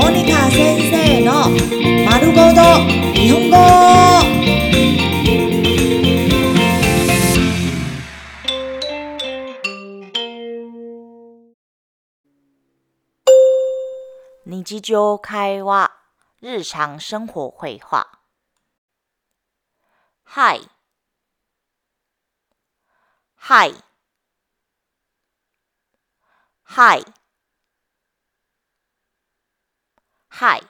モニカ先生の「まるごと日本語」日常会話日常生活会話はいはいはい态、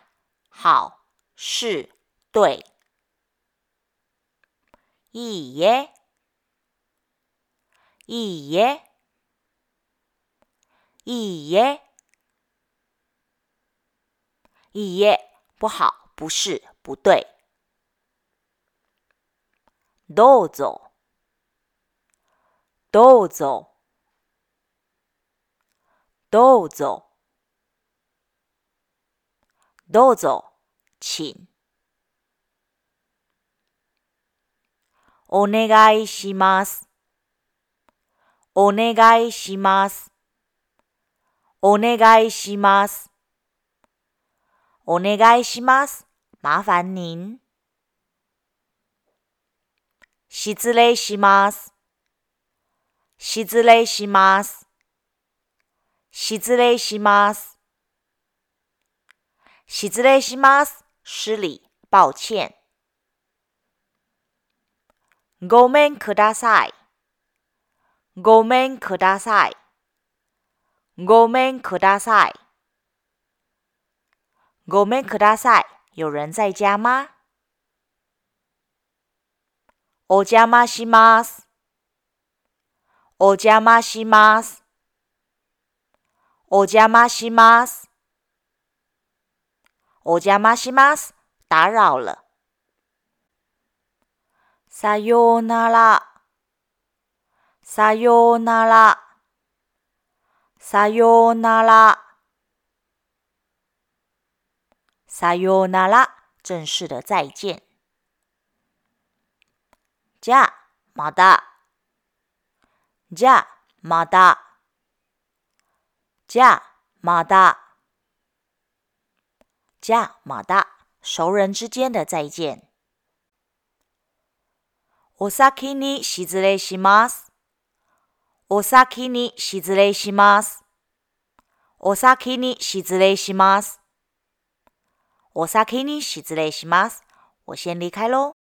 好，是对。一耶，一耶，一耶，一耶，不好，不是，不对。豆子，豆子，豆子。どうぞ、ちお願いします。お願いします。お願いします。お願いします。麻烦您。失礼します。失礼します。失礼します。失礼，失礼，抱歉。ごめんください。ごめんください。ごめんください。ごめんください。有人在家吗？お邪魔します。お邪魔します。お邪魔します。おじゃまします。打扰了。さようなら。さようなら。さようなら。さようなら。正式的再见。じゃ、また。じゃ、また。じゃ、また。驾马达，熟人之间的再见。お先に失礼します。お先に失礼します。お先に失礼します。お先に失礼します。我先离开喽。